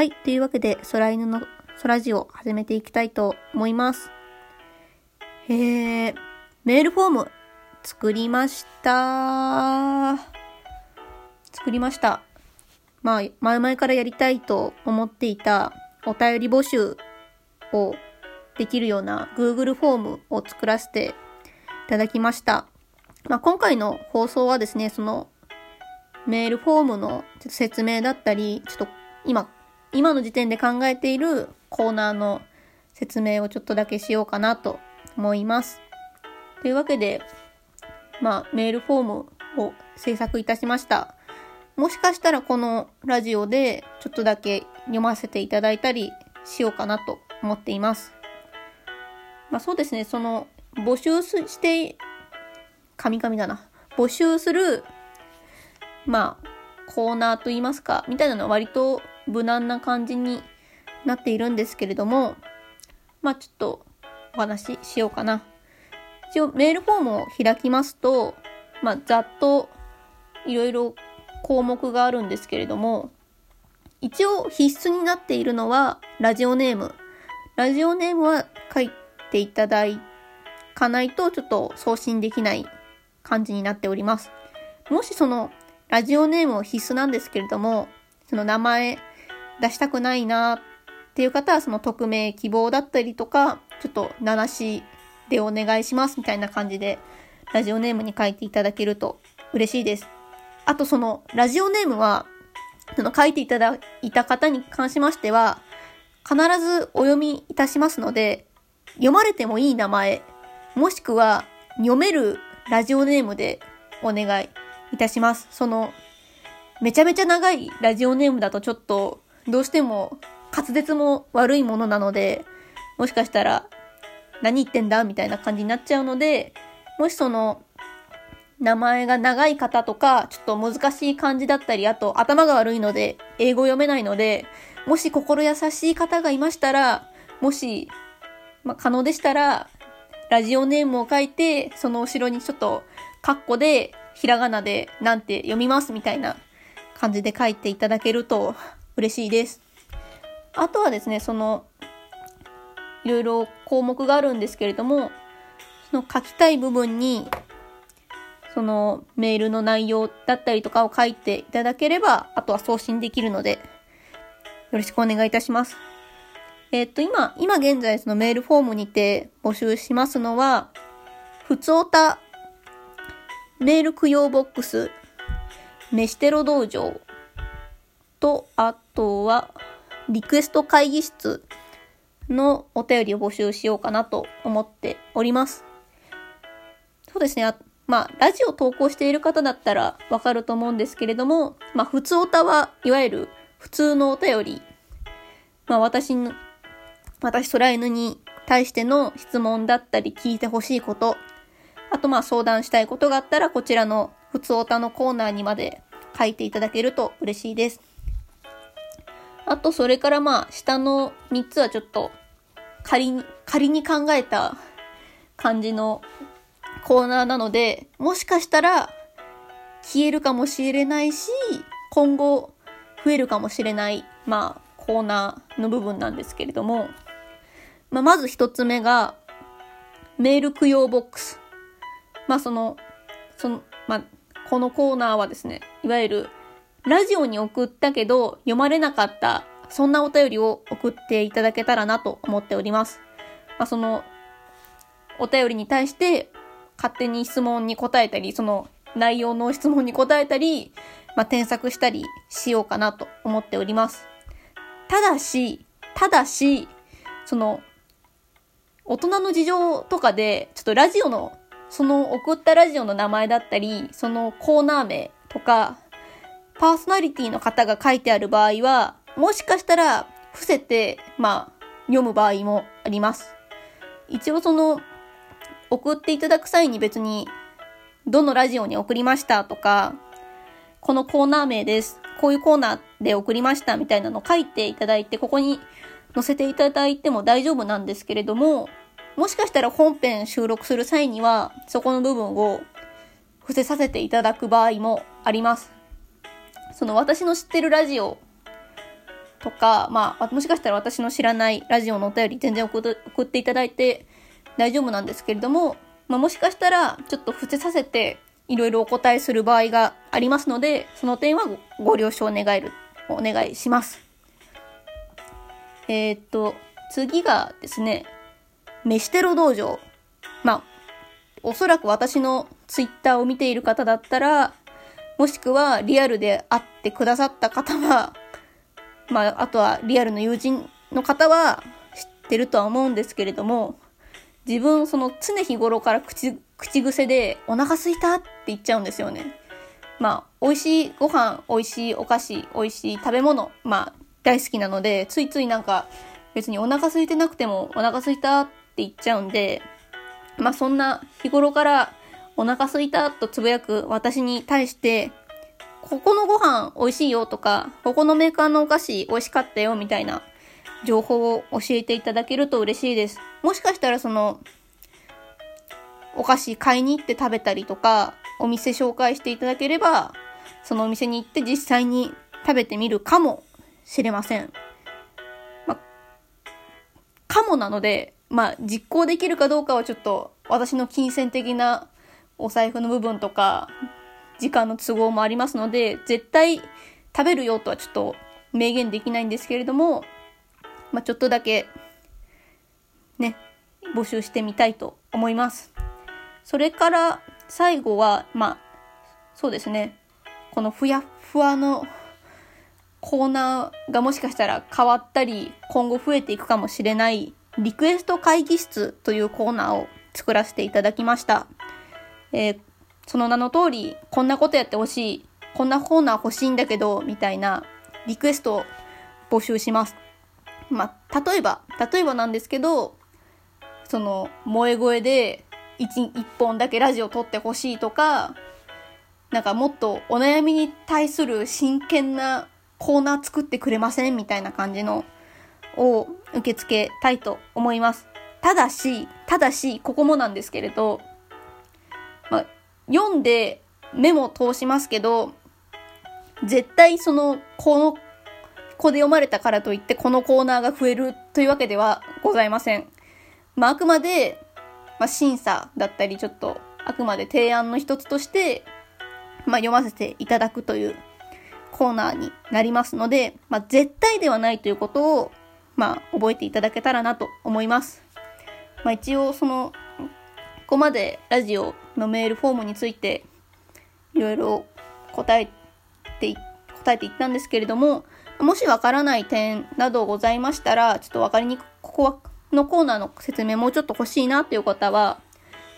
はい。というわけで、空犬の空ジを始めていきたいと思います。えー、メールフォーム作りました。作りました。まあ、前々からやりたいと思っていたお便り募集をできるような Google フォームを作らせていただきました。まあ、今回の放送はですね、そのメールフォームの説明だったり、ちょっと今、今の時点で考えているコーナーの説明をちょっとだけしようかなと思います。というわけで、まあ、メールフォームを制作いたしました。もしかしたらこのラジオでちょっとだけ読ませていただいたりしようかなと思っています。まあそうですね、その募集して、神々だな。募集する、まあ、コーナーといいますか、みたいなのは割と無難な感じになっているんですけれども、まあちょっとお話ししようかな。一応メールフォームを開きますと、まあざっといろいろ項目があるんですけれども、一応必須になっているのはラジオネーム。ラジオネームは書いていただかないとちょっと送信できない感じになっております。もしそのラジオネームを必須なんですけれども、その名前出したくないなっていう方はその匿名希望だったりとか、ちょっと名なしでお願いしますみたいな感じでラジオネームに書いていただけると嬉しいです。あとそのラジオネームは、その書いていただいた方に関しましては、必ずお読みいたしますので、読まれてもいい名前、もしくは読めるラジオネームでお願いいたします。その、めちゃめちゃ長いラジオネームだとちょっと、どうしても滑舌も悪いものなので、もしかしたら、何言ってんだみたいな感じになっちゃうので、もしその、名前が長い方とか、ちょっと難しい漢字だったり、あと頭が悪いので、英語読めないので、もし心優しい方がいましたら、もし、まあ、可能でしたら、ラジオネームを書いて、その後ろにちょっと、カッコで、ひらがなで、なんて読みますみたいな感じで書いていただけると嬉しいです。あとはですね、その、いろいろ項目があるんですけれども、その書きたい部分に、そのメールの内容だったりとかを書いていただければ、あとは送信できるので、よろしくお願いいたします。えー、っと、今、今現在そのメールフォームにて募集しますのは、ふつおた、メール供養ボックス、飯テロ道場と、あとは、リクエスト会議室のお便りを募集しようかなと思っております。そうですね。まあ、ラジオ投稿している方だったらわかると思うんですけれども、まあ、普通おたはいわゆる普通のお便り。まあ、私の、私、空犬に対しての質問だったり聞いてほしいこと、あとまあ相談したいことがあったらこちらの普通おたのコーナーにまで書いていただけると嬉しいです。あと、それからまあ、下の3つはちょっと仮に、仮に考えた感じのコーナーなので、もしかしたら消えるかもしれないし、今後増えるかもしれない、まあ、コーナーの部分なんですけれども、まあ、まず一つ目が、メール供養ボックス。まあ、その、その、まあ、このコーナーはですね、いわゆる、ラジオに送ったけど読まれなかった、そんなお便りを送っていただけたらなと思っております。まあ、その、お便りに対して勝手に質問に答えたり、その内容の質問に答えたり、まあ、添削したりしようかなと思っております。ただし、ただし、その、大人の事情とかで、ちょっとラジオの、その送ったラジオの名前だったり、そのコーナー名とか、パーソナリティの方が書いてある場合は、もしかしたら伏せて、まあ、読む場合もあります。一応その、送っていただく際に別に、どのラジオに送りましたとか、このコーナー名です。こういうコーナーで送りましたみたいなのを書いていただいて、ここに載せていただいても大丈夫なんですけれども、もしかしたら本編収録する際には、そこの部分を伏せさせていただく場合もあります。その私の知ってるラジオとか、まあ、もしかしたら私の知らないラジオのお便り全然送っていただいて大丈夫なんですけれども、まあ、もしかしたらちょっと伏せさせていろいろお答えする場合がありますので、その点はご了承願える、お願いします。えー、っと、次がですね、飯テロ道場。まあ、おそらく私のツイッターを見ている方だったら、もしくはリアルで会ってくださった方は、まあ、あとはリアルの友人の方は知ってるとは思うんですけれども、自分その常日頃から口、口癖でお腹すいたって言っちゃうんですよね。まあ、美味しいご飯、美味しいお菓子、美味しい食べ物、まあ、大好きなので、ついついなんか、別にお腹空いてなくてもお腹空いたって言っちゃうんで、まあそんな日頃からお腹空いたとつぶやく私に対して、ここのご飯美味しいよとか、ここのメーカーのお菓子美味しかったよみたいな情報を教えていただけると嬉しいです。もしかしたらその、お菓子買いに行って食べたりとか、お店紹介していただければ、そのお店に行って実際に食べてみるかもしれません。ま、かもなので、まあ、実行できるかどうかはちょっと私の金銭的なお財布の部分とか、時間の都合もありますので、絶対食べるよとはちょっと明言できないんですけれども、まあ、ちょっとだけ、ね、募集してみたいと思います。それから最後は、まあ、そうですね、このふやふわのコーナーがもしかしたら変わったり、今後増えていくかもしれないリクエスト会議室というコーナーを作らせていただきました。えー、その名の通り、こんなことやってほしい、こんなコーナー欲しいんだけど、みたいなリクエストを募集します。まあ、例えば、例えばなんですけど、その、萌え声で一、一本だけラジオ撮ってほしいとか、なんかもっとお悩みに対する真剣なコーナー作ってくれませんみたいな感じのを受け付けたいと思います。ただし、ただし、ここもなんですけれど、読んでメモ通しますけど、絶対その、この、ここで読まれたからといってこのコーナーが増えるというわけではございません。まあ、あくまで、まあ、審査だったり、ちょっと、あくまで提案の一つとして、まあ、読ませていただくというコーナーになりますので、まあ、絶対ではないということを、まあ、覚えていただけたらなと思います。まあ、一応、その、ここまでラジオのメールフォームについて、いろいろ答えて、答えていったんですけれども、もしわからない点などございましたら、ちょっとわかりにく、ここは、のコーナーの説明もうちょっと欲しいなという方は、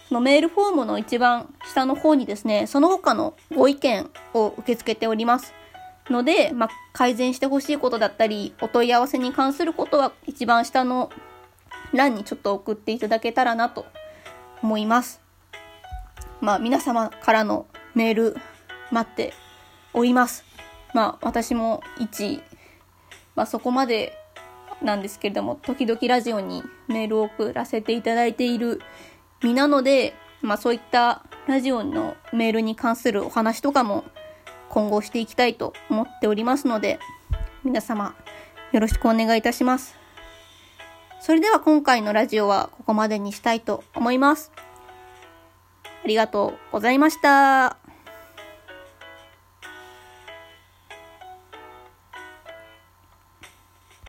そのメールフォームの一番下の方にですね、その他のご意見を受け付けております。ので、まあ、改善してほしいことだったり、お問い合わせに関することは一番下の欄にちょっと送っていただけたらなと思います。まあ、皆様からのメール待っております。まあ、私も一、まあ、そこまでなんですけれども、時々ラジオにメールを送らせていただいている身なので、まあ、そういったラジオのメールに関するお話とかも今後していきたいと思っておりますので、皆様よろしくお願いいたします。それでは今回のラジオはここまでにしたいと思います。ありがとうございました。